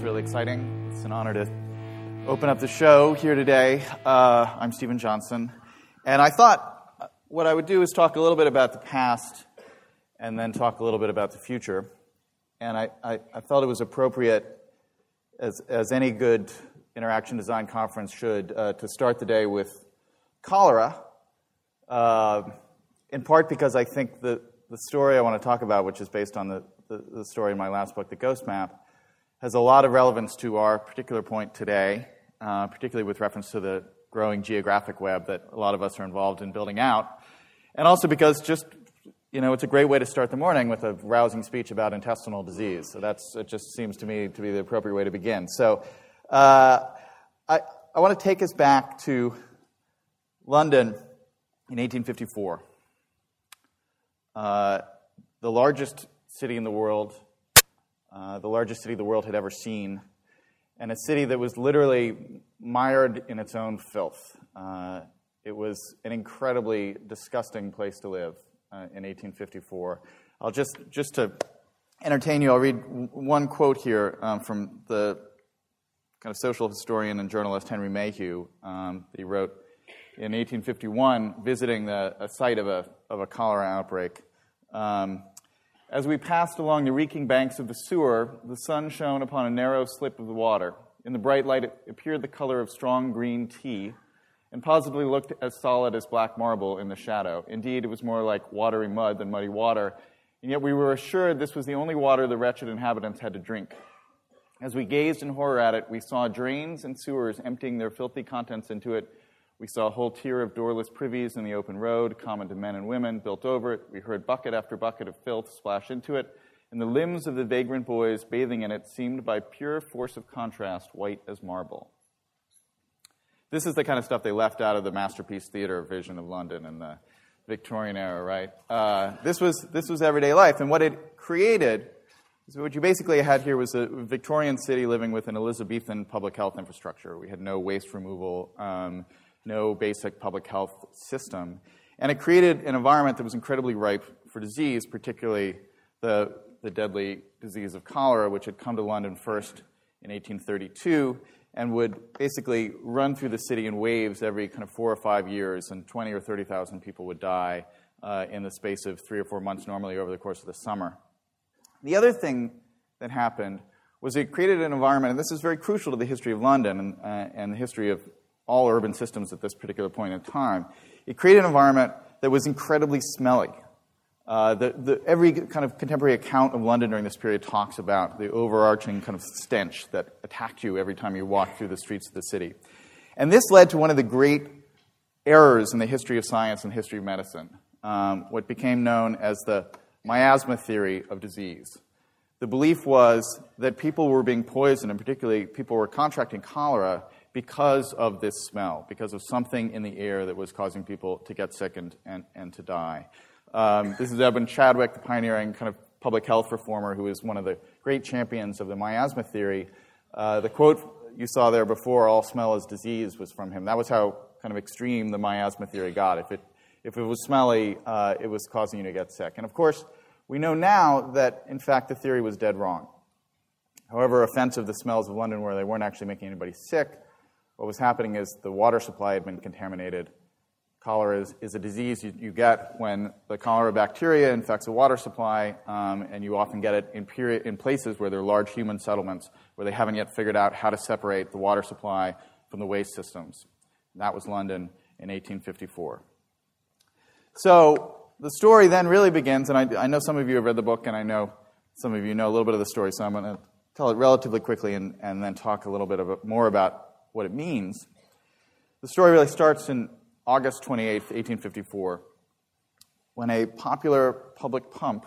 Is really exciting. It's an honor to open up the show here today. Uh, I'm Steven Johnson, and I thought what I would do is talk a little bit about the past and then talk a little bit about the future. And I, I, I felt it was appropriate, as, as any good interaction design conference should, uh, to start the day with cholera, uh, in part because I think the, the story I want to talk about, which is based on the, the, the story in my last book, The Ghost Map, has a lot of relevance to our particular point today, uh, particularly with reference to the growing geographic web that a lot of us are involved in building out. And also because just, you know, it's a great way to start the morning with a rousing speech about intestinal disease. So that's, it just seems to me to be the appropriate way to begin. So uh, I, I want to take us back to London in 1854. Uh, the largest city in the world, uh, the largest city the world had ever seen, and a city that was literally mired in its own filth. Uh, it was an incredibly disgusting place to live uh, in 1854. I'll just, just to entertain you, I'll read one quote here um, from the kind of social historian and journalist Henry Mayhew. Um, he wrote in 1851, visiting the, a site of a, of a cholera outbreak. Um, as we passed along the reeking banks of the sewer, the sun shone upon a narrow slip of the water. In the bright light, it appeared the color of strong green tea, and possibly looked as solid as black marble in the shadow. Indeed, it was more like watery mud than muddy water, and yet we were assured this was the only water the wretched inhabitants had to drink. As we gazed in horror at it, we saw drains and sewers emptying their filthy contents into it we saw a whole tier of doorless privies in the open road, common to men and women, built over it. We heard bucket after bucket of filth splash into it, and the limbs of the vagrant boys bathing in it seemed by pure force of contrast white as marble. This is the kind of stuff they left out of the masterpiece theater vision of London in the Victorian era, right? Uh, this, was, this was everyday life, and what it created so what you basically had here was a Victorian city living with an Elizabethan public health infrastructure. We had no waste removal. Um, no basic public health system. And it created an environment that was incredibly ripe for disease, particularly the, the deadly disease of cholera, which had come to London first in 1832 and would basically run through the city in waves every kind of four or five years, and 20 or 30,000 people would die uh, in the space of three or four months, normally over the course of the summer. The other thing that happened was it created an environment, and this is very crucial to the history of London and, uh, and the history of all urban systems at this particular point in time. It created an environment that was incredibly smelly. Uh, the, the, every kind of contemporary account of London during this period talks about the overarching kind of stench that attacked you every time you walked through the streets of the city. And this led to one of the great errors in the history of science and history of medicine, um, what became known as the miasma theory of disease. The belief was that people were being poisoned, and particularly people were contracting cholera because of this smell, because of something in the air that was causing people to get sick and, and, and to die. Um, this is Edwin Chadwick, the pioneering kind of public health reformer who is one of the great champions of the miasma theory. Uh, the quote you saw there before, all smell is disease, was from him. That was how kind of extreme the miasma theory got. If it, if it was smelly, uh, it was causing you to get sick. And of course, we know now that, in fact, the theory was dead wrong. However offensive the smells of London were, they weren't actually making anybody sick. What was happening is the water supply had been contaminated. Cholera is, is a disease you, you, get when the cholera bacteria infects a water supply, um, and you often get it in, period, in places where there are large human settlements where they haven't yet figured out how to separate the water supply from the waste systems. And that was London in 1854. So the story then really begins, and I, I, know some of you have read the book, and I know some of you know a little bit of the story, so I'm going to tell it relatively quickly and, and then talk a little bit more about what it means. The story really starts in August 28, 1854, when a popular public pump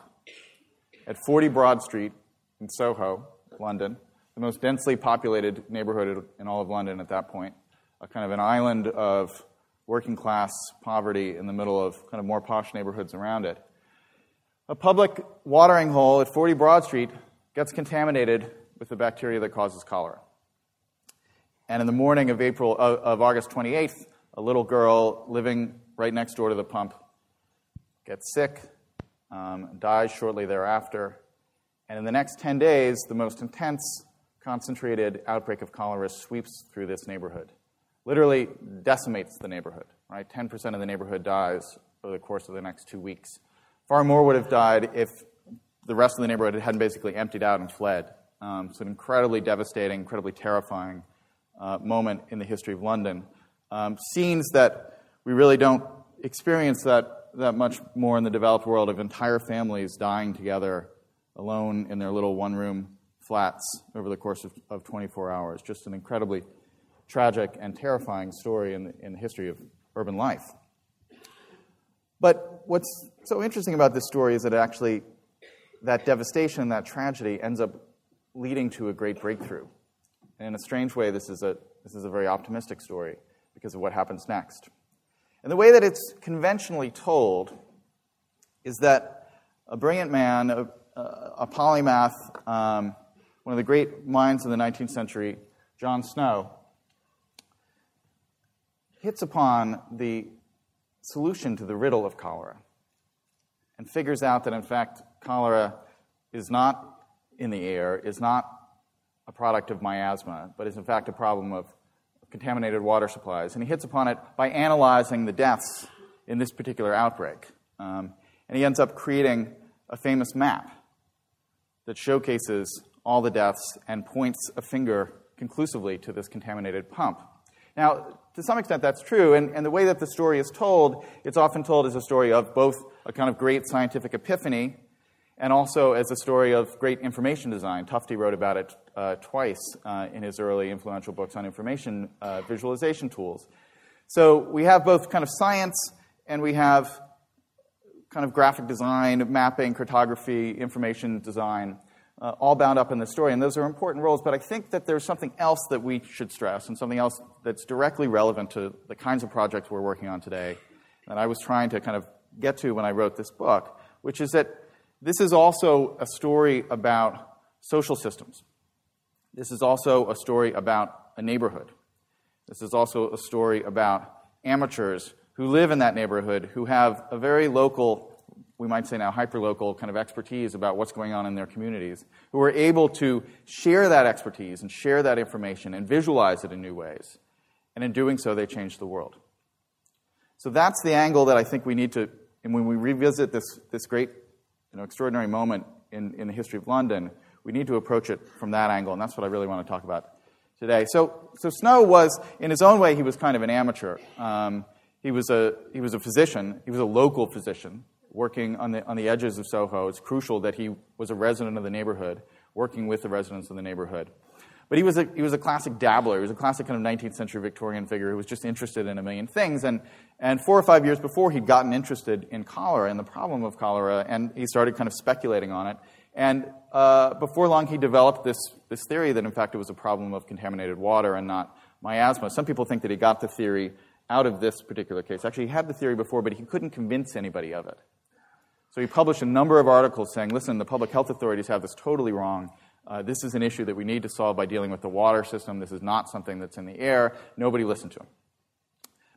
at 40 Broad Street in Soho, London, the most densely populated neighborhood in all of London at that point, a kind of an island of working class poverty in the middle of kind of more posh neighborhoods around it. A public watering hole at 40 Broad Street gets contaminated with the bacteria that causes cholera. And in the morning of April of, of August 28th, a little girl living right next door to the pump gets sick, um, dies shortly thereafter. And in the next 10 days, the most intense concentrated outbreak of cholera sweeps through this neighborhood. Literally decimates the neighborhood, right? 10% of the neighborhood dies over the course of the next two weeks. Far more would have died if the rest of the neighborhood hadn't basically emptied out and fled. Um, it's an incredibly devastating, incredibly terrifying uh, moment in the history of London. Um, scenes that we really don't experience that, that much more in the developed world of entire families dying together alone in their little one room flats over the course of, of 24 hours. Just an incredibly tragic and terrifying story in the, in the history of urban life. But what's so interesting about this story is that actually that devastation, that tragedy, ends up leading to a great breakthrough. And in a strange way, this is a, this is a very optimistic story because of what happens next. And the way that it's conventionally told is that a brilliant man, a, a polymath, um, one of the great minds of the 19th century, John Snow, hits upon the solution to the riddle of cholera and figures out that, in fact, cholera is not in the air, is not a product of miasma, but is, in fact, a problem of contaminated water supplies. And he hits upon it by analyzing the deaths in this particular outbreak. Um, and he ends up creating a famous map that showcases all the deaths and points a finger conclusively to this contaminated pump. Now, to some extent, that's true, and, and the way that the story is told, it's often told as a story of both a kind of great scientific epiphany and also as a story of great information design. Tufte wrote about it uh, twice uh, in his early influential books on information uh, visualization tools. So we have both kind of science and we have kind of graphic design, mapping, cartography, information design uh, all bound up in the story. And those are important roles, but I think that there's something else that we should stress and something else that's directly relevant to the kinds of projects we're working on today that I was trying to kind of get to when I wrote this book, which is that this is also a story about social systems. This is also a story about a neighborhood. This is also a story about amateurs who live in that neighborhood who have a very local we might say now hyperlocal kind of expertise about what's going on in their communities, who are able to share that expertise and share that information and visualize it in new ways. And in doing so, they change the world. So that's the angle that I think we need to, and when we revisit this, this great, you know, extraordinary moment in, in the history of London, we need to approach it from that angle, and that's what I really want to talk about today. So, so Snow was, in his own way, he was kind of an amateur. Um, he, was a, he was a physician, he was a local physician working on the, on the edges of Soho. It's crucial that he was a resident of the neighborhood, working with the residents of the neighborhood. But he was, a, he was a classic dabbler. He was a classic kind of 19th century Victorian figure who was just interested in a million things. And, and four or five years before, he'd gotten interested in cholera and the problem of cholera, and he started kind of speculating on it. And uh, before long, he developed this, this theory that, in fact, it was a problem of contaminated water and not miasma. Some people think that he got the theory out of this particular case. Actually, he had the theory before, but he couldn't convince anybody of it. So he published a number of articles saying, listen, the public health authorities have this totally wrong. Uh, this is an issue that we need to solve by dealing with the water system. This is not something that's in the air. Nobody listened to him.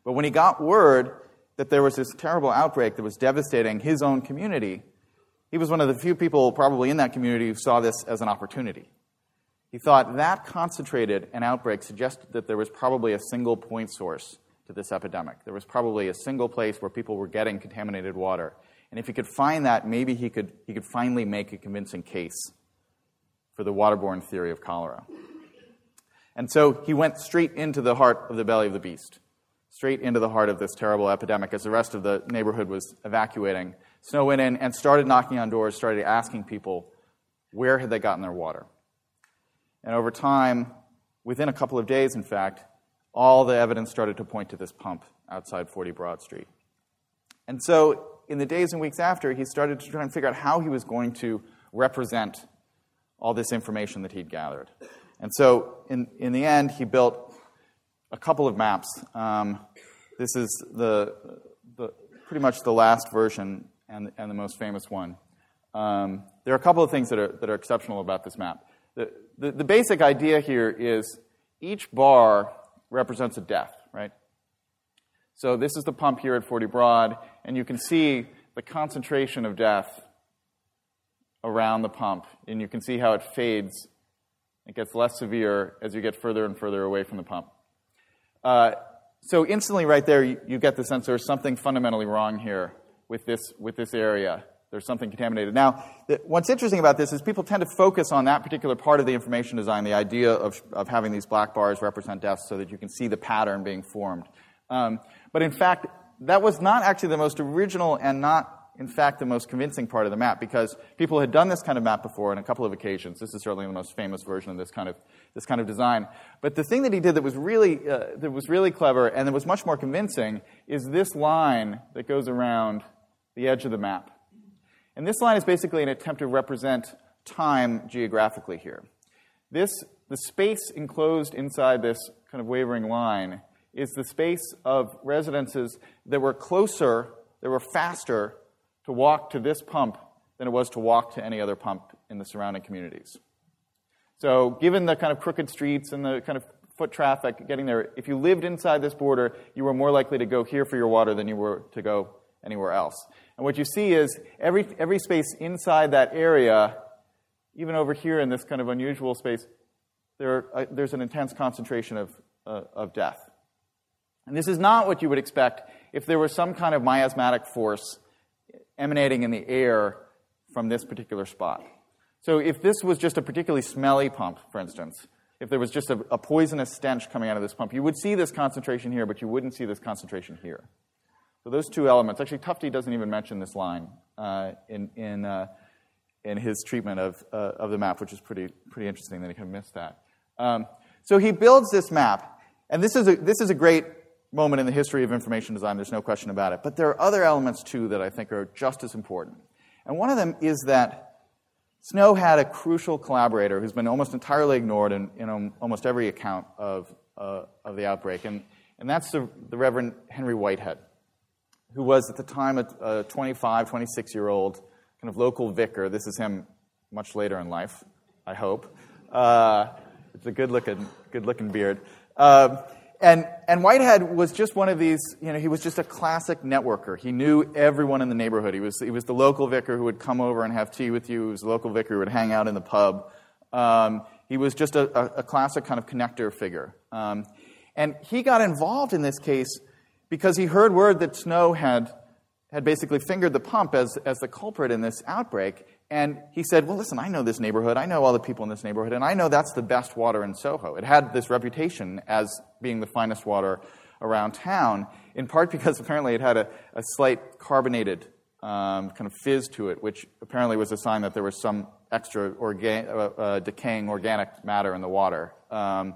But when he got word that there was this terrible outbreak that was devastating his own community, he was one of the few people probably in that community who saw this as an opportunity. He thought that concentrated an outbreak suggested that there was probably a single point source to this epidemic. There was probably a single place where people were getting contaminated water. And if he could find that, maybe he could, he could finally make a convincing case for the waterborne theory of cholera. And so he went straight into the heart of the belly of the beast, straight into the heart of this terrible epidemic as the rest of the neighborhood was evacuating. Snow went in and started knocking on doors, started asking people where had they gotten their water. And over time, within a couple of days, in fact, all the evidence started to point to this pump outside 40 Broad Street. And so in the days and weeks after, he started to try and figure out how he was going to represent all this information that he'd gathered. And so, in, in the end, he built a couple of maps. Um, this is the, the, pretty much the last version and, and the most famous one. Um, there are a couple of things that are, that are exceptional about this map. The, the, the basic idea here is each bar represents a death, right? So this is the pump here at 40 Broad, and you can see the concentration of death around the pump, and you can see how it fades It gets less severe as you get further and further away from the pump. Uh, so instantly, right there, you, you, get the sense there's something fundamentally wrong here with this with this area. There's something contaminated. Now, the, what's interesting about this is people tend to focus on that particular part of the information design, the idea of, of having these black bars represent deaths so that you can see the pattern being formed. Um, but in fact, that was not actually the most original and not in fact, the most convincing part of the map because people had done this kind of map before on a couple of occasions. This is certainly the most famous version of this kind of, this kind of design. But the thing that he did that was really, uh, that was really clever and that was much more convincing is this line that goes around the edge of the map. And this line is basically an attempt to represent time geographically here. This, the space enclosed inside this kind of wavering line is the space of residences that were closer, that were faster to walk to this pump than it was to walk to any other pump in the surrounding communities. So, given the kind of crooked streets and the kind of foot traffic getting there, if you lived inside this border, you were more likely to go here for your water than you were to go anywhere else. And what you see is every, every space inside that area, even over here in this kind of unusual space, there, uh, there's an intense concentration of, uh, of death. And this is not what you would expect if there was some kind of miasmatic force emanating in the air from this particular spot. So if this was just a particularly smelly pump, for instance, if there was just a, a, poisonous stench coming out of this pump, you would see this concentration here, but you wouldn't see this concentration here. So those two elements. Actually, Tufte doesn't even mention this line uh, in in uh, in his treatment of uh, of the map, which is pretty pretty interesting that he kind of missed that. Um, so he builds this map, and this is a this is a great moment in the history of information design, there's no question about it. But there are other elements, too, that I think are just as important. And one of them is that Snow had a crucial collaborator who's been almost entirely ignored in, in almost every account of, uh, of the outbreak, and, and that's the, the, Reverend Henry Whitehead, who was at the time a, a 25, 26 year old kind of local vicar. This is him much later in life, I hope. Uh, it's a good looking, good looking beard. Uh, and, and Whitehead was just one of these, you know, he was just a classic networker. He knew everyone in the neighborhood. He was, he was the local vicar who would come over and have tea with you. He was the local vicar who would hang out in the pub. Um, he was just a, a, a, classic kind of connector figure. Um, and he got involved in this case because he heard word that Snow had, had basically fingered the pump as, as the culprit in this outbreak. And he said, Well, listen, I know this neighborhood. I know all the people in this neighborhood, and I know that's the best water in Soho. It had this reputation as being the finest water around town, in part because apparently it had a, a slight carbonated um, kind of fizz to it, which apparently was a sign that there was some extra orga- uh, uh, decaying organic matter in the water. Um,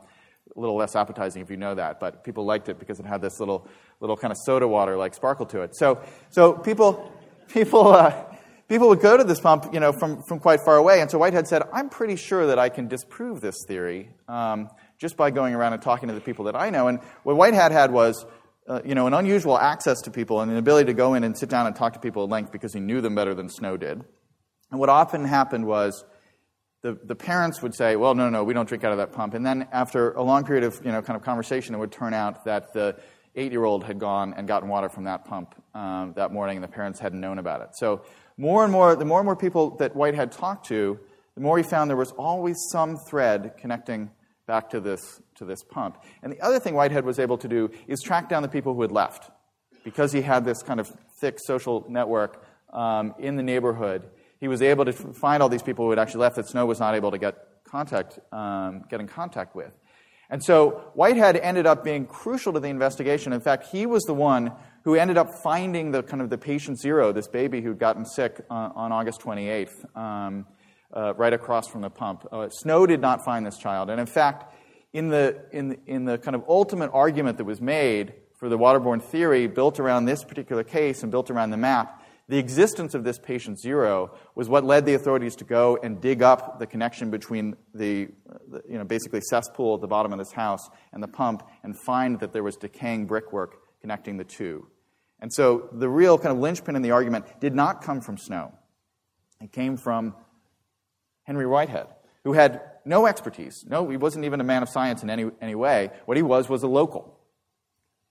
a little less appetizing if you know that, but people liked it because it had this little, little kind of soda water like sparkle to it. So, so people, people, uh, people would go to this pump, you know, from, from quite far away. And so Whitehead said, I'm pretty sure that I can disprove this theory um, just by going around and talking to the people that I know. And what Whitehead had was, uh, you know, an unusual access to people and an ability to go in and sit down and talk to people at length because he knew them better than Snow did. And what often happened was the, the parents would say, well, no, no, we don't drink out of that pump. And then after a long period of, you know, kind of conversation, it would turn out that the eight-year-old had gone and gotten water from that pump um, that morning, and the parents hadn't known about it. So more and more, the more and more people that Whitehead talked to, the more he found there was always some thread connecting back to this, to this pump. And the other thing Whitehead was able to do is track down the people who had left. Because he had this kind of thick social network um, in the neighborhood, he was able to find all these people who had actually left that Snow was not able to get contact, um, get in contact with. And so Whitehead ended up being crucial to the investigation. In fact, he was the one who ended up finding the kind of the patient zero, this baby who'd gotten sick uh, on August 28th, um, uh, right across from the pump. Uh, Snow did not find this child, and in fact, in the in in the kind of ultimate argument that was made for the waterborne theory, built around this particular case and built around the map, the existence of this patient zero was what led the authorities to go and dig up the connection between the, the you know, basically cesspool at the bottom of this house and the pump and find that there was decaying brickwork connecting the two. And so the real kind of linchpin in the argument did not come from Snow. It came from Henry Whitehead, who had no expertise. No, he wasn't even a man of science in any, any way. What he was was a local.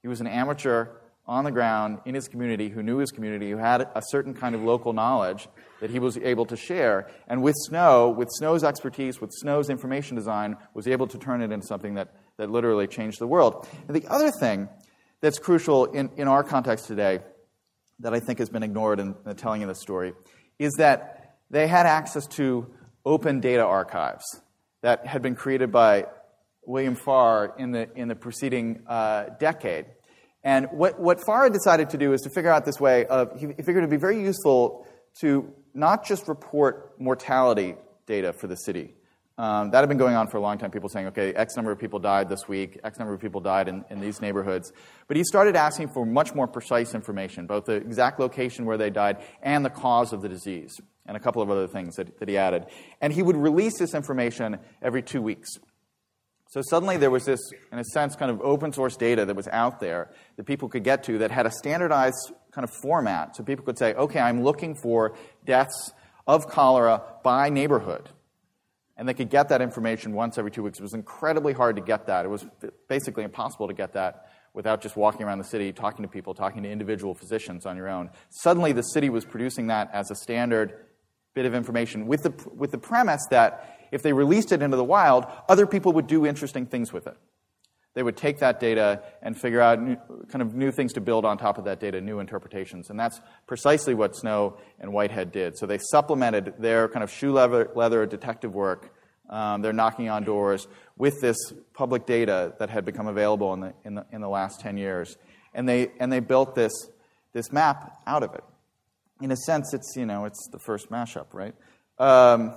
He was an amateur on the ground in his community who knew his community, who had a certain kind of local knowledge that he was able to share. And with Snow, with Snow's expertise, with Snow's information design, was able to turn it into something that, that literally changed the world. And the other thing that's crucial in, in our context today that I think has been ignored in the telling of the story is that they had access to open data archives that had been created by William Farr in the, in the preceding uh, decade. And what, what Farr decided to do is to figure out this way of, he, figured it would be very useful to not just report mortality data for the city. Um, that had been going on for a long time, people saying, okay, X number of people died this week, X number of people died in, in these neighborhoods. But he started asking for much more precise information, both the exact location where they died and the cause of the disease, and a couple of other things that, that he added. And he would release this information every two weeks. So suddenly there was this, in a sense, kind of open source data that was out there that people could get to that had a standardized kind of format. So people could say, okay, I'm looking for deaths of cholera by neighborhood. And they could get that information once every two weeks. It was incredibly hard to get that. It was basically impossible to get that without just walking around the city, talking to people, talking to individual physicians on your own. Suddenly the city was producing that as a standard bit of information with the, with the premise that if they released it into the wild, other people would do interesting things with it. They would take that data and figure out new, kind of new things to build on top of that data, new interpretations. And that's precisely what Snow and Whitehead did. So they supplemented their kind of shoe leather, leather detective work, um, their knocking on doors, with this public data that had become available in the, in the, in the last 10 years. And they, and they built this, this map out of it. In a sense, it's, you know, it's the first mashup, right? Um,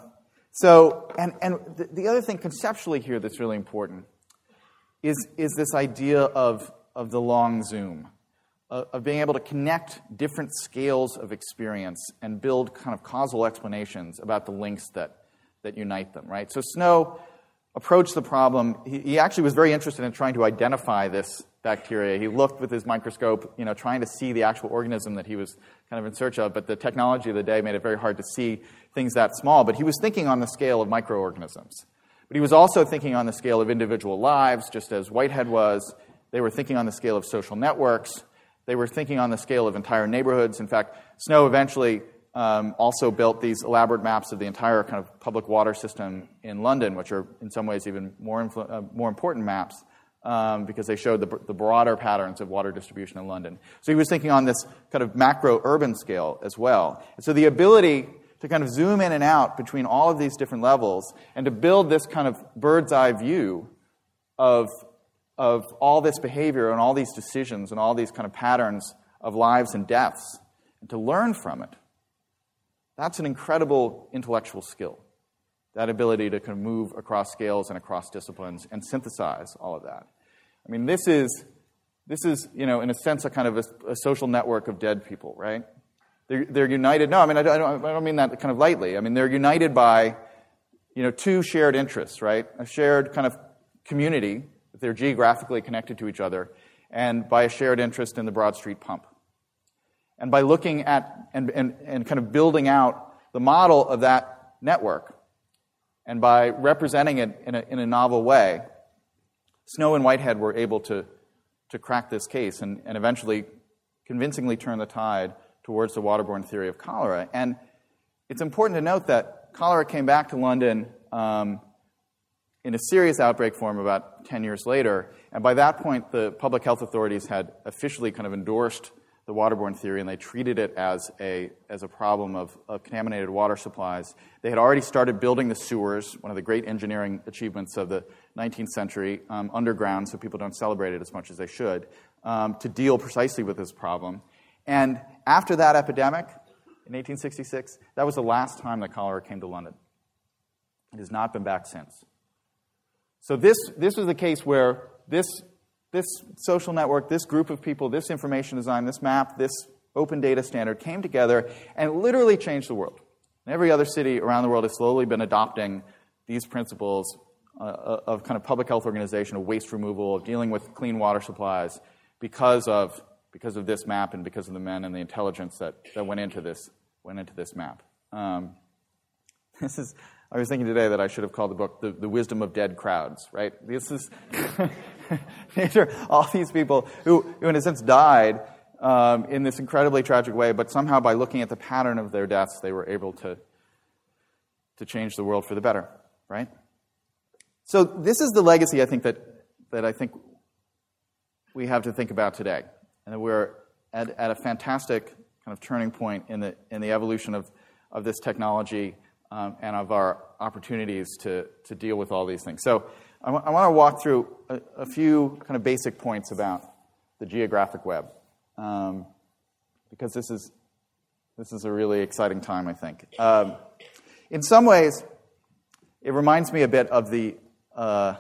so, and, and the, the other thing conceptually here that's really important is, is this idea of, of the long zoom, uh, of being able to connect different scales of experience and build kind of causal explanations about the links that, that unite them, right? So Snow approached the problem. He, he actually was very interested in trying to identify this bacteria. He looked with his microscope, you know, trying to see the actual organism that he was kind of in search of, but the technology of the day made it very hard to see things that small. But he was thinking on the scale of microorganisms. But he was also thinking on the scale of individual lives, just as Whitehead was. They were thinking on the scale of social networks. They were thinking on the scale of entire neighborhoods. In fact, Snow eventually um, also built these elaborate maps of the entire kind of public water system in London, which are in some ways even more, influ- uh, more important maps um, because they showed the, the broader patterns of water distribution in London. So he was thinking on this kind of macro urban scale as well. And so the ability to kind of zoom in and out between all of these different levels and to build this kind of bird's eye view of, of all this behavior and all these decisions and all these kind of patterns of lives and deaths and to learn from it. That's an incredible intellectual skill that ability to kind of move across scales and across disciplines and synthesize all of that. I mean, this is, this is you know, in a sense, a kind of a, a social network of dead people, right? They're, they're united. No, I mean, I don't, I don't mean that kind of lightly. I mean, they're united by, you know, two shared interests, right? A shared kind of community, they're geographically connected to each other, and by a shared interest in the Broad Street pump. And by looking at and, and, and kind of building out the model of that network, and by representing it in a, in a novel way, Snow and Whitehead were able to, to crack this case and, and eventually convincingly turn the tide towards the waterborne theory of cholera. And it's important to note that cholera came back to London um, in a serious outbreak form about 10 years later. And by that point, the public health authorities had officially kind of endorsed the waterborne theory and they treated it as a, as a problem of, of, contaminated water supplies. They had already started building the sewers, one of the great engineering achievements of the 19th century, um, underground so people don't celebrate it as much as they should, um, to deal precisely with this problem. And after that epidemic in 1866, that was the last time that cholera came to London. It has not been back since. So this, this was the case where this this social network, this group of people, this information design, this map, this open data standard came together and literally changed the world. And every other city around the world has slowly been adopting these principles uh, of kind of public health organization, of waste removal, of dealing with clean water supplies because of, because of this map and because of the men and the intelligence that, that went, into this, went into this map. Um, this is, I was thinking today that I should have called the book The, the Wisdom of Dead Crowds, right? This is, are all these people who, who, in a sense, died um, in this incredibly tragic way, but somehow by looking at the pattern of their deaths, they were able to, to change the world for the better, right? So this is the legacy I think that, that I think we have to think about today. And that we're at, at a fantastic kind of turning point in the, in the evolution of, of this technology um, and of our opportunities to, to deal with all these things. So I, w- I want to walk through a, a, few kind of basic points about the geographic web um, because this is, this is a really exciting time, I think. Um, in some ways, it reminds me a bit of the, uh,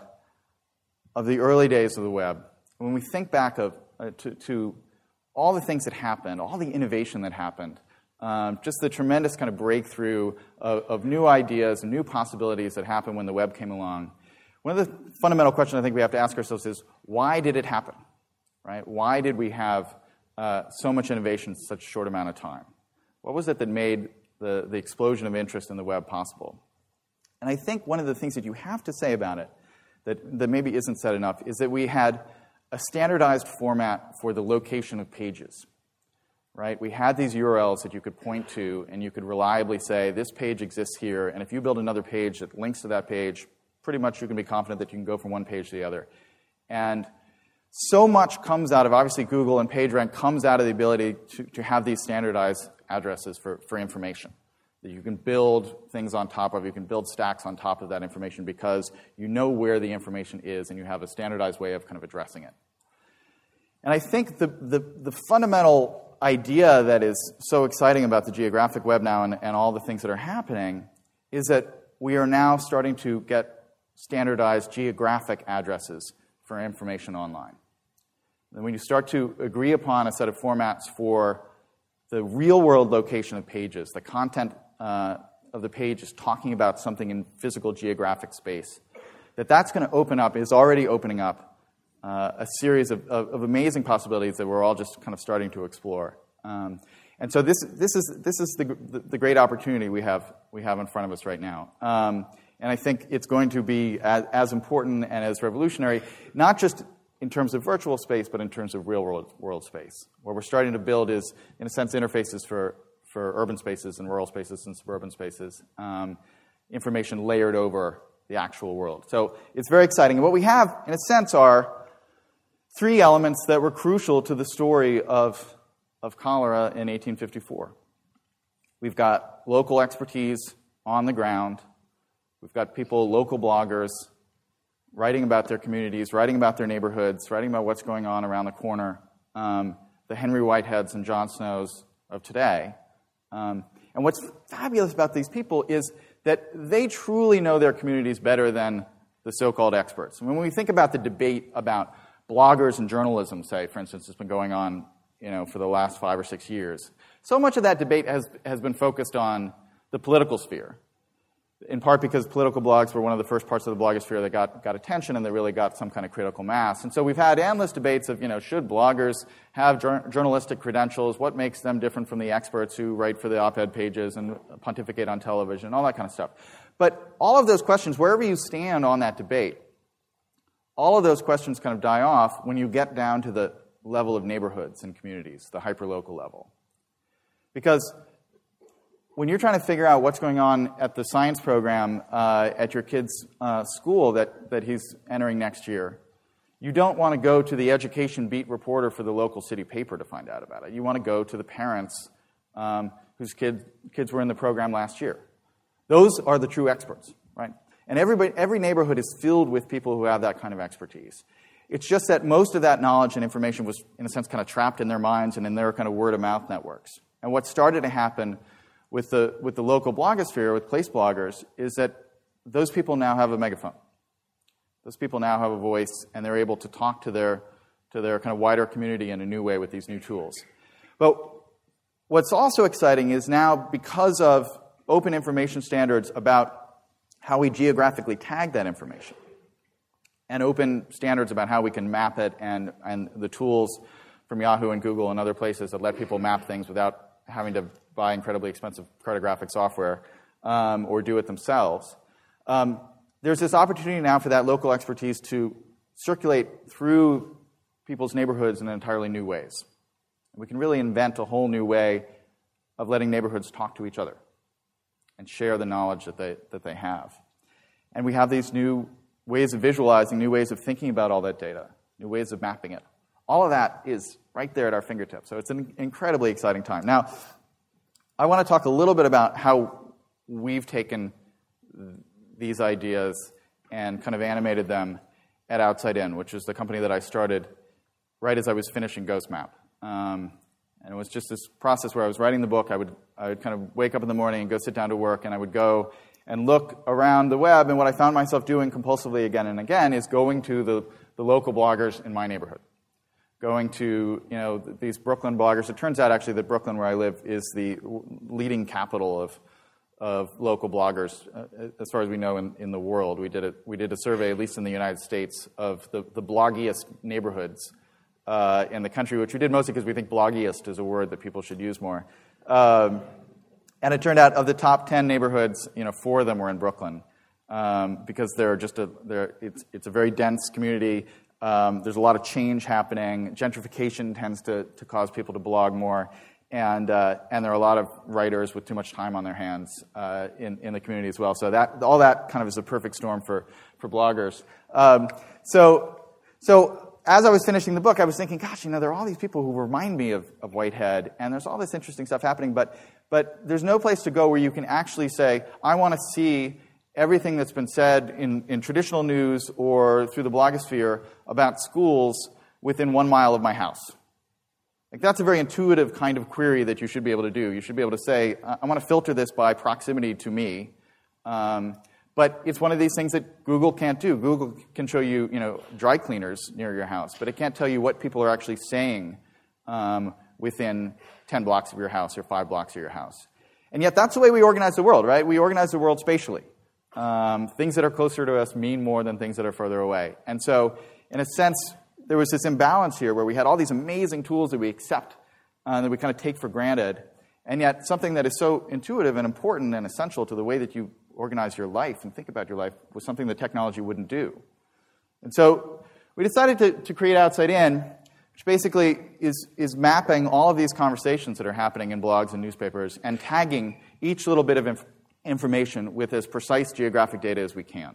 of the early days of the web. When we think back of, uh, to, to all the things that happened, all the innovation that happened, um, just the tremendous kind of breakthrough of, of, new ideas and new possibilities that happened when the web came along. One of the fundamental questions I think we have to ask ourselves is why did it happen? Right? Why did we have uh, so much innovation in such a short amount of time? What was it that made the, the explosion of interest in the web possible? And I think one of the things that you have to say about it that, that maybe isn't said enough is that we had a standardized format for the location of pages. Right? We had these URLs that you could point to, and you could reliably say, this page exists here, and if you build another page that links to that page, pretty much you can be confident that you can go from one page to the other. And so much comes out of, obviously, Google and PageRank comes out of the ability to, to have these standardized addresses for, for information that you can build things on top of. You can build stacks on top of that information because you know where the information is and you have a standardized way of kind of addressing it. And I think the, the, the fundamental idea that is so exciting about the geographic web now and, and all the things that are happening is that we are now starting to get standardized geographic addresses for information online. And when you start to agree upon a set of formats for the real world location of pages, the content uh, of the page is talking about something in physical geographic space, that that's going to open up, is already opening up uh, a series of, of, of, amazing possibilities that we're all just kind of starting to explore. Um, and so this, this is, this is the, the, the, great opportunity we have, we have in front of us right now. Um, and I think it's going to be as, as, important and as revolutionary, not just in terms of virtual space, but in terms of real world, world space. What we're starting to build is, in a sense, interfaces for, for urban spaces and rural spaces and suburban spaces, um, information layered over the actual world. So it's very exciting. And what we have, in a sense, are three elements that were crucial to the story of, of cholera in 1854. We've got local expertise on the ground. We've got people, local bloggers, writing about their communities, writing about their neighborhoods, writing about what's going on around the corner. Um, the Henry Whiteheads and John Snows of today. Um, and what's fabulous about these people is that they truly know their communities better than the so called experts. When we think about the debate about bloggers and journalism, say, for instance, has been going on you know, for the last five or six years, so much of that debate has, has been focused on the political sphere in part because political blogs were one of the first parts of the blogosphere that got, got attention and that really got some kind of critical mass. And so we've had endless debates of, you know, should bloggers have jur- journalistic credentials? What makes them different from the experts who write for the op-ed pages and pontificate on television, and all that kind of stuff. But all of those questions, wherever you stand on that debate, all of those questions kind of die off when you get down to the level of neighborhoods and communities, the hyperlocal level. Because when you're trying to figure out what's going on at the science program uh, at your kid's uh, school that, that he's entering next year, you don't want to go to the education beat reporter for the local city paper to find out about it. You want to go to the parents um, whose kid, kids were in the program last year. Those are the true experts, right? And everybody, every neighborhood is filled with people who have that kind of expertise. It's just that most of that knowledge and information was, in a sense, kind of trapped in their minds and in their kind of word of mouth networks. And what started to happen with the, with the local blogosphere, with place bloggers, is that those people now have a megaphone. Those people now have a voice, and they're able to talk to their, to their kind of wider community in a new way with these new tools. But what's also exciting is now, because of open information standards about how we geographically tag that information, and open standards about how we can map it, and, and the tools from Yahoo and Google and other places that let people map things without having to buy incredibly expensive cartographic software um, or do it themselves. Um, there's this opportunity now for that local expertise to circulate through people's neighborhoods in entirely new ways. We can really invent a whole new way of letting neighborhoods talk to each other and share the knowledge that they, that they have. And we have these new ways of visualizing, new ways of thinking about all that data, new ways of mapping it. All of that is right there at our fingertips. So it's an incredibly exciting time. Now, I want to talk a little bit about how we've taken these ideas and kind of animated them at Outside In, which is the company that I started right as I was finishing Ghost Map. Um, and it was just this process where I was writing the book. I would, I would kind of wake up in the morning and go sit down to work, and I would go and look around the web. And what I found myself doing compulsively again and again is going to the, the local bloggers in my neighborhood. Going to you know these Brooklyn bloggers. It turns out actually that Brooklyn, where I live, is the leading capital of of local bloggers, uh, as far as we know in, in the world. We did, a, we did a survey, at least in the United States, of the, the bloggiest neighborhoods uh, in the country, which we did mostly because we think bloggiest is a word that people should use more. Um, and it turned out of the top 10 neighborhoods, you know, four of them were in Brooklyn um, because they're just a, they're, it's, it's a very dense community. Um, there's a lot of change happening. Gentrification tends to, to cause people to blog more and, uh, and there are a lot of writers with too much time on their hands uh, in, in the community as well. So that, all that kind of is a perfect storm for, for bloggers. Um, so, so as I was finishing the book, I was thinking, gosh, you know, there are all these people who remind me of, of Whitehead, and there's all this interesting stuff happening, but, but there's no place to go where you can actually say, I want to see everything that's been said in, in traditional news or through the blogosphere about schools within one mile of my house. Like that's a very intuitive kind of query that you should be able to do. You should be able to say, I want to filter this by proximity to me. Um, but it's one of these things that Google can't do. Google can show you, you know, dry cleaners near your house, but it can't tell you what people are actually saying um, within 10 blocks of your house or 5 blocks of your house. And yet that's the way we organize the world, right? We organize the world spatially. Um, things that are closer to us mean more than things that are further away. And so, in a sense, there was this imbalance here where we had all these amazing tools that we accept uh, that we kind of take for granted, and yet something that is so intuitive and important and essential to the way that you organize your life and think about your life was something that technology wouldn't do. And so we decided to, to create Outside In, which basically is, is mapping all of these conversations that are happening in blogs and newspapers and tagging each little bit of inf- information with as precise geographic data as we can.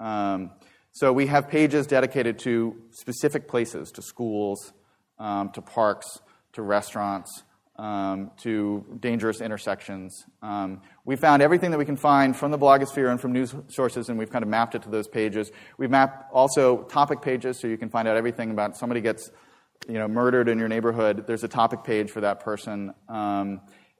Um, so we have pages dedicated to specific places, to schools, um, to parks, to restaurants, um, to dangerous intersections. Um, we found everything that we can find from the blogosphere and from news sources, and we've kind of mapped it to those pages. We've mapped also topic pages, so you can find out everything about somebody gets you know, murdered in your neighborhood. There's a topic page for that person.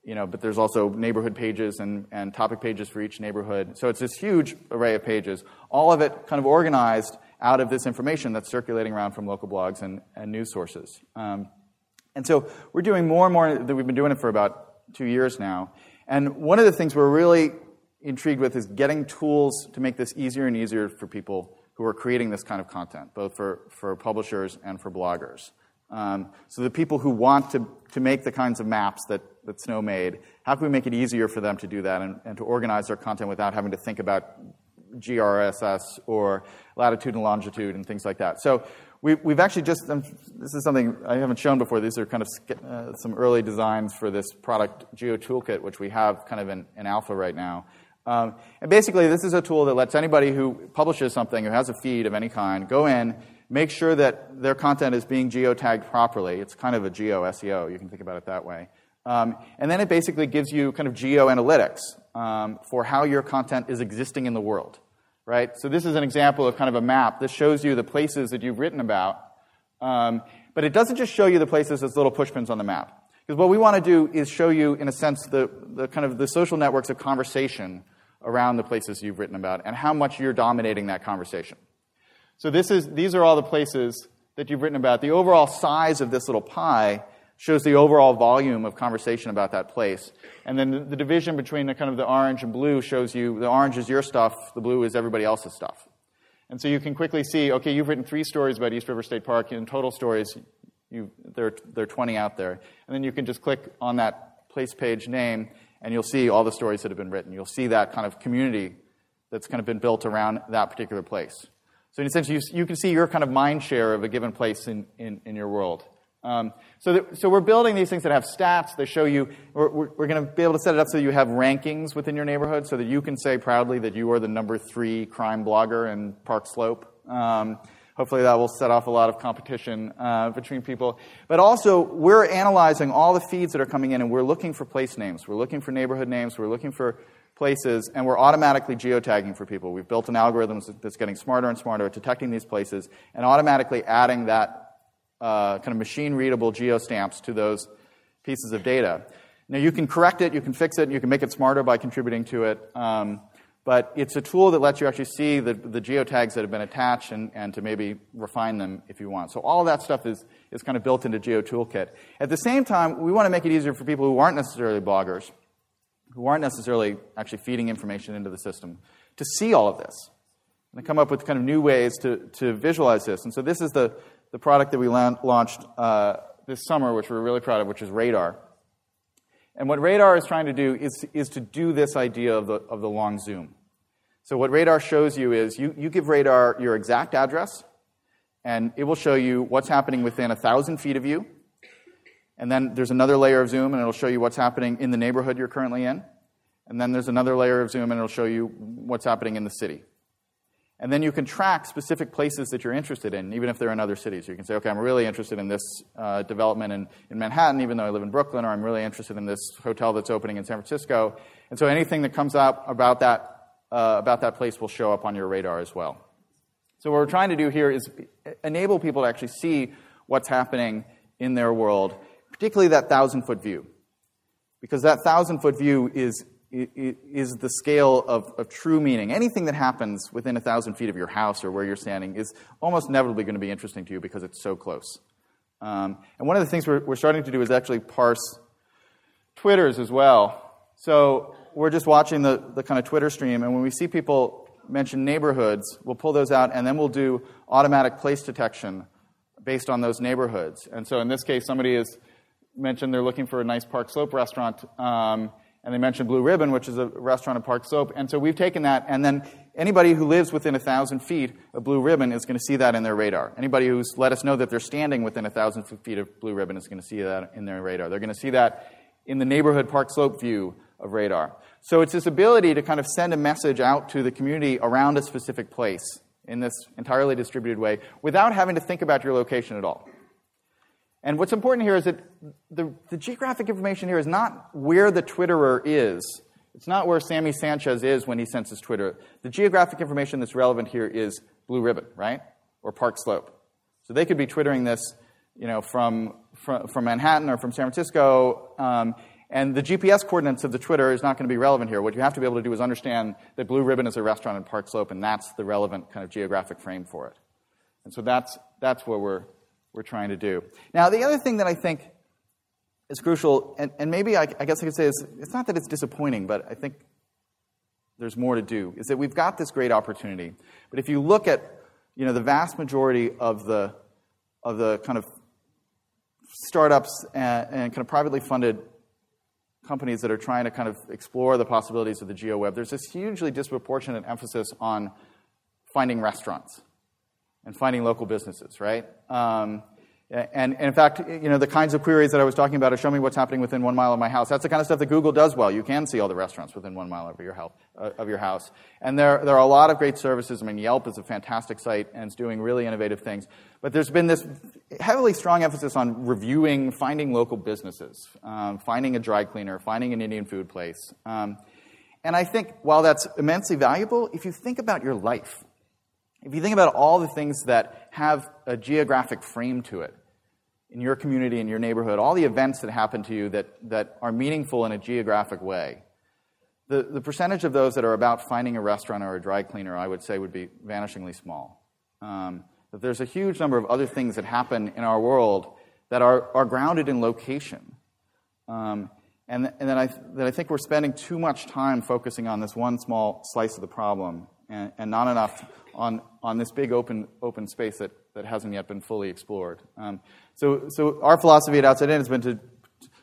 You know, but there's also neighborhood pages and, and topic pages for each neighborhood. So it's this huge array of pages, all of it kind of organized out of this information that's circulating around from local blogs and, and news sources. Um, and so we're doing more and more we've been doing it for about two years now. And one of the things we're really intrigued with is getting tools to make this easier and easier for people who are creating this kind of content, both for, for publishers and for bloggers. Um, so the people who want to, to make the kinds of maps that that Snow made, how can we make it easier for them to do that and, and to organize their content without having to think about GeoRSS or latitude and longitude and things like that? So we, we've actually just, um, this is something I haven't shown before. These are kind of uh, some early designs for this product Geo Toolkit, which we have kind of in, in alpha right now. Um, and basically, this is a tool that lets anybody who publishes something, who has a feed of any kind, go in, make sure that their content is being geotagged properly. It's kind of a geo SEO. You can think about it that way. Um, and then it basically gives you kind of geo analytics um, for how your content is existing in the world, right? So this is an example of kind of a map. This shows you the places that you've written about, um, but it doesn't just show you the places as little pushpins on the map. Because what we want to do is show you, in a sense, the, the kind of the social networks of conversation around the places you've written about and how much you're dominating that conversation. So this is, these are all the places that you've written about. The overall size of this little pie shows the overall volume of conversation about that place. And then the division between the kind of the orange and blue shows you the orange is your stuff, the blue is everybody else's stuff. And so you can quickly see, okay, you've written three stories about East River State Park. In total stories, you, there, there are 20 out there. And then you can just click on that place page name, and you'll see all the stories that have been written. You'll see that kind of community that's kind of been built around that particular place. So in a sense, you, you can see your kind of mind share of a given place in, in, in your world. Um, so, that, so we're building these things that have stats. They show you. We're, we're, we're going to be able to set it up so you have rankings within your neighborhood, so that you can say proudly that you are the number three crime blogger in Park Slope. Um, hopefully, that will set off a lot of competition uh, between people. But also, we're analyzing all the feeds that are coming in, and we're looking for place names. We're looking for neighborhood names. We're looking for places, and we're automatically geotagging for people. We've built an algorithm that's getting smarter and smarter at detecting these places and automatically adding that uh, kind of machine readable geostamps to those pieces of data. Now, you can correct it, you can fix it, you can make it smarter by contributing to it. Um, but it's a tool that lets you actually see the, the geotags that have been attached and, and to maybe refine them if you want. So all that stuff is, is kind of built into GeoToolkit. At the same time, we want to make it easier for people who aren't necessarily bloggers, who aren't necessarily actually feeding information into the system, to see all of this and to come up with kind of new ways to, to visualize this. And so this is the, the product that we launched uh, this summer, which we're really proud of, which is Radar. And what Radar is trying to do is, is to do this idea of the, of the long zoom. So, what Radar shows you is you, you give Radar your exact address, and it will show you what's happening within a thousand feet of you. And then there's another layer of zoom, and it'll show you what's happening in the neighborhood you're currently in. And then there's another layer of zoom, and it'll show you what's happening in the city. And then you can track specific places that you're interested in, even if they're in other cities. You can say, okay, I'm really interested in this uh, development in, in Manhattan, even though I live in Brooklyn, or I'm really interested in this hotel that's opening in San Francisco. And so anything that comes up about that, uh, about that place will show up on your radar as well. So what we're trying to do here is enable people to actually see what's happening in their world, particularly that thousand foot view. Because that thousand foot view is is the scale of, of, true meaning. Anything that happens within a thousand feet of your house or where you're standing is almost inevitably going to be interesting to you because it's so close. Um, and one of the things we're, we're, starting to do is actually parse Twitters as well. So we're just watching the, the kind of Twitter stream, and when we see people mention neighborhoods, we'll pull those out, and then we'll do automatic place detection based on those neighborhoods. And so in this case, somebody has mentioned they're looking for a nice Park Slope restaurant. Um, and they mentioned Blue Ribbon, which is a restaurant in Park Slope. And so we've taken that, and then anybody who lives within a 1,000 feet of Blue Ribbon is going to see that in their radar. Anybody who's let us know that they're standing within a 1,000 feet of Blue Ribbon is going to see that in their radar. They're going to see that in the neighborhood Park Slope view of radar. So it's this ability to kind of send a message out to the community around a specific place in this entirely distributed way without having to think about your location at all. And what's important here is that the, the geographic information here is not where the Twitterer is. It's not where Sammy Sanchez is when he sends his Twitter. The geographic information that's relevant here is Blue Ribbon, right? Or Park Slope. So they could be twittering this, you know, from, from, from Manhattan or from San Francisco, um, and the GPS coordinates of the Twitter is not going to be relevant here. What you have to be able to do is understand that Blue Ribbon is a restaurant in Park Slope, and that's the relevant kind of geographic frame for it. And so that's, that's what we're, we're trying to do. Now, the other thing that I think is crucial, and, and maybe I, I guess I could say is it's not that it's disappointing, but I think there's more to do, is that we've got this great opportunity. But if you look at you know, the vast majority of the, of the kind of startups and, and kind of privately funded companies that are trying to kind of explore the possibilities of the geo web, there's this hugely disproportionate emphasis on finding restaurants and finding local businesses, right? Um, and, and, in fact, you know, the kinds of queries that I was talking about are show me what's happening within one mile of my house. That's the kind of stuff that Google does well. You can see all the restaurants within one mile of your, health, uh, of your house. And there, there are a lot of great services. I mean, Yelp is a fantastic site and it's doing really innovative things. But there's been this heavily strong emphasis on reviewing, finding local businesses, um, finding a dry cleaner, finding an Indian food place. Um, and I think while that's immensely valuable, if you think about your life, if you think about all the things that have a geographic frame to it, in your community, in your neighborhood, all the events that happen to you that, that are meaningful in a geographic way, the, the percentage of those that are about finding a restaurant or a dry cleaner, I would say, would be vanishingly small. Um, but there's a huge number of other things that happen in our world that are, are grounded in location. Um, and, and that, I, that I think we're spending too much time focusing on this one small slice of the problem and, and not enough on, on this big open, open space that, that hasn't yet been fully explored. Um, so, so our philosophy at Outside In has been to,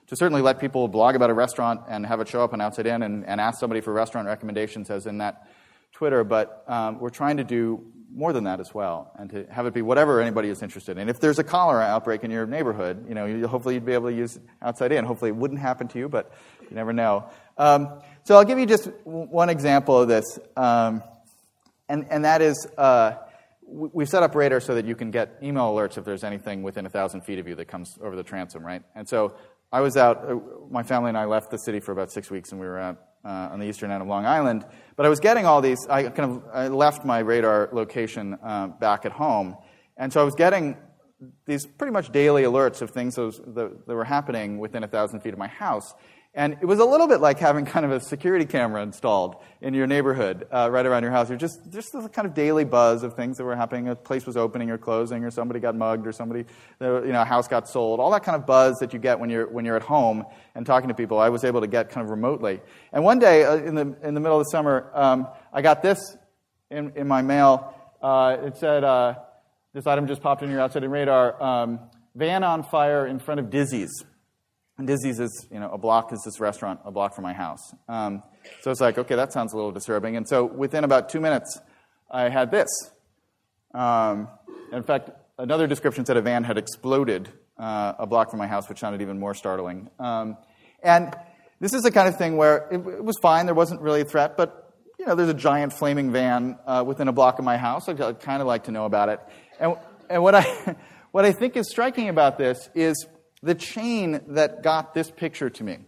to certainly let people blog about a restaurant and have it show up on Outside In and, and ask somebody for restaurant recommendations, as in that Twitter, but um, we're trying to do more than that as well, and to have it be whatever anybody is interested in. If there's a cholera outbreak in your neighborhood, you know, you, hopefully you'd be able to use outside in. Hopefully it wouldn't happen to you, but you never know. Um, so I'll give you just one example of this, um, and, and that is uh, we've set up Radar so that you can get email alerts if there's anything within a thousand feet of you that comes over the transom, right? And so I was out, uh, my family and I left the city for about six weeks, and we were out uh, on the eastern end of Long Island. But I was getting all these, I kind of I left my radar location uh, back at home, and so I was getting these pretty much daily alerts of things that, was, that, that were happening within a thousand feet of my house. And it was a little bit like having kind of a security camera installed in your neighborhood uh, right around your house. You're just, just the kind of daily buzz of things that were happening. A place was opening or closing, or somebody got mugged, or somebody, you know, a house got sold. All that kind of buzz that you get when you're, when you're at home and talking to people, I was able to get kind of remotely. And one day uh, in, the, in the middle of the summer, um, I got this in, in my mail. Uh, it said, uh, this item just popped in your outside radar um, van on fire in front of Dizzy's. And Dizzy's is, you know, a block is this restaurant, a block from my house. Um, so it's like, okay, that sounds a little disturbing. And so within about two minutes, I had this. Um, in fact, another description said a van had exploded uh, a block from my house, which sounded even more startling. Um, and this is the kind of thing where it, it, was fine, there wasn't really a threat, but you know, there's a giant flaming van uh, within a block of my house. I'd, I'd kind of like to know about it. And, and what, I, what I think is striking about this is the chain that got this picture to me,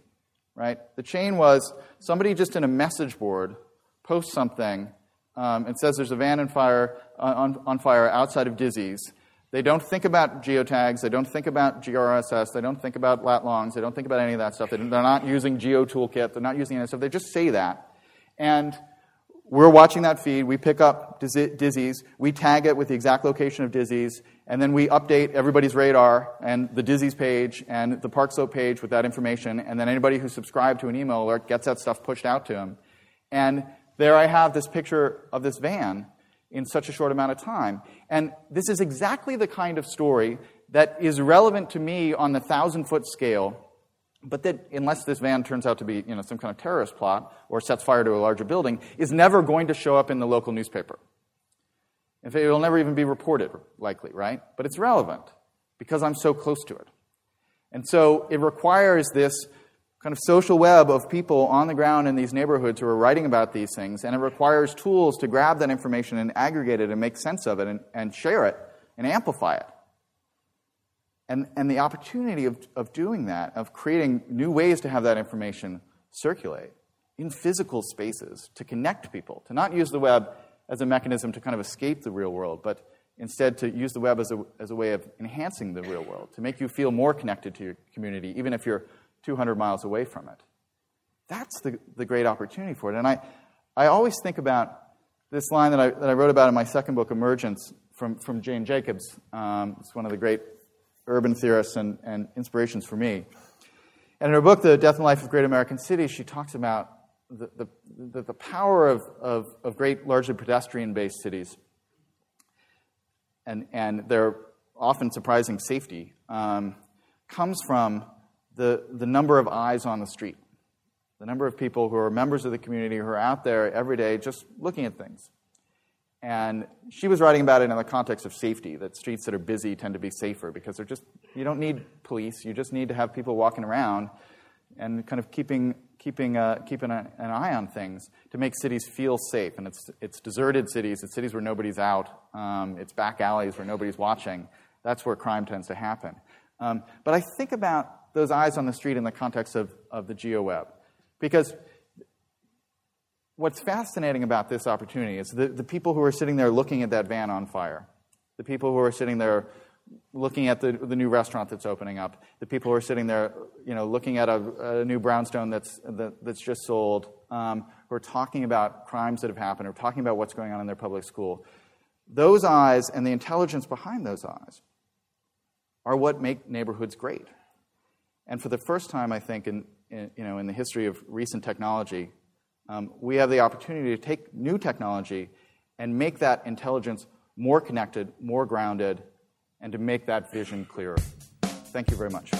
right? The chain was somebody just in a message board posts something um, and says there's a van on fire, uh, on, on fire outside of Dizzy's. They don't think about geotags. They don't think about GeoRSS. They don't think about lat longs. They don't think about any of that stuff. They're not using GeoToolkit. They're not using any of that stuff. They just say that. And we're watching that feed. We pick up Dizzy's. We tag it with the exact location of Dizzy's. And then we update everybody's radar and the Dizzy's page and the Park Slope page with that information. And then anybody who's subscribed to an email alert gets that stuff pushed out to them. And there I have this picture of this van in such a short amount of time. And this is exactly the kind of story that is relevant to me on the thousand foot scale, but that unless this van turns out to be you know, some kind of terrorist plot or sets fire to a larger building, is never going to show up in the local newspaper. In fact, it will never even be reported, likely, right? But it's relevant because I'm so close to it. And so it requires this kind of social web of people on the ground in these neighborhoods who are writing about these things, and it requires tools to grab that information and aggregate it and make sense of it and, and share it and amplify it. And, and the opportunity of, of doing that, of creating new ways to have that information circulate in physical spaces, to connect people, to not use the web as a mechanism to kind of escape the real world, but instead to use the web as a, as a way of enhancing the real world, to make you feel more connected to your community, even if you're 200 miles away from it. That's the, the great opportunity for it. And I, I always think about this line that I, that I wrote about in my second book, Emergence, from, from Jane Jacobs. Um, it's one of the great urban theorists and, and inspirations for me. And in her book, The Death and Life of Great American Cities, she talks about the, the, the power of, of, of great, largely pedestrian based cities and, and their often surprising safety um, comes from the, the number of eyes on the street, the number of people who are members of the community who are out there every day just looking at things. And she was writing about it in the context of safety, that streets that are busy tend to be safer because they're just, you don't need police, you just need to have people walking around and kind of keeping keeping, uh, keeping a, an eye on things to make cities feel safe. And it's, it's deserted cities, it's cities where nobody's out, um, it's back alleys where nobody's watching. That's where crime tends to happen. Um, but I think about those eyes on the street in the context of, of the GeoWeb. Because what's fascinating about this opportunity is the, the people who are sitting there looking at that van on fire, the people who are sitting there looking at the, the new restaurant that's opening up, the people who are sitting there, you know, looking at a, a new brownstone that's, that, that's just sold, um, who are talking about crimes that have happened, or talking about what's going on in their public school. Those eyes and the intelligence behind those eyes are what make neighborhoods great. And for the first time, I think, in, in you know, in the history of recent technology, um, we have the opportunity to take new technology and make that intelligence more connected, more grounded, and to make that vision clearer. Thank you very much.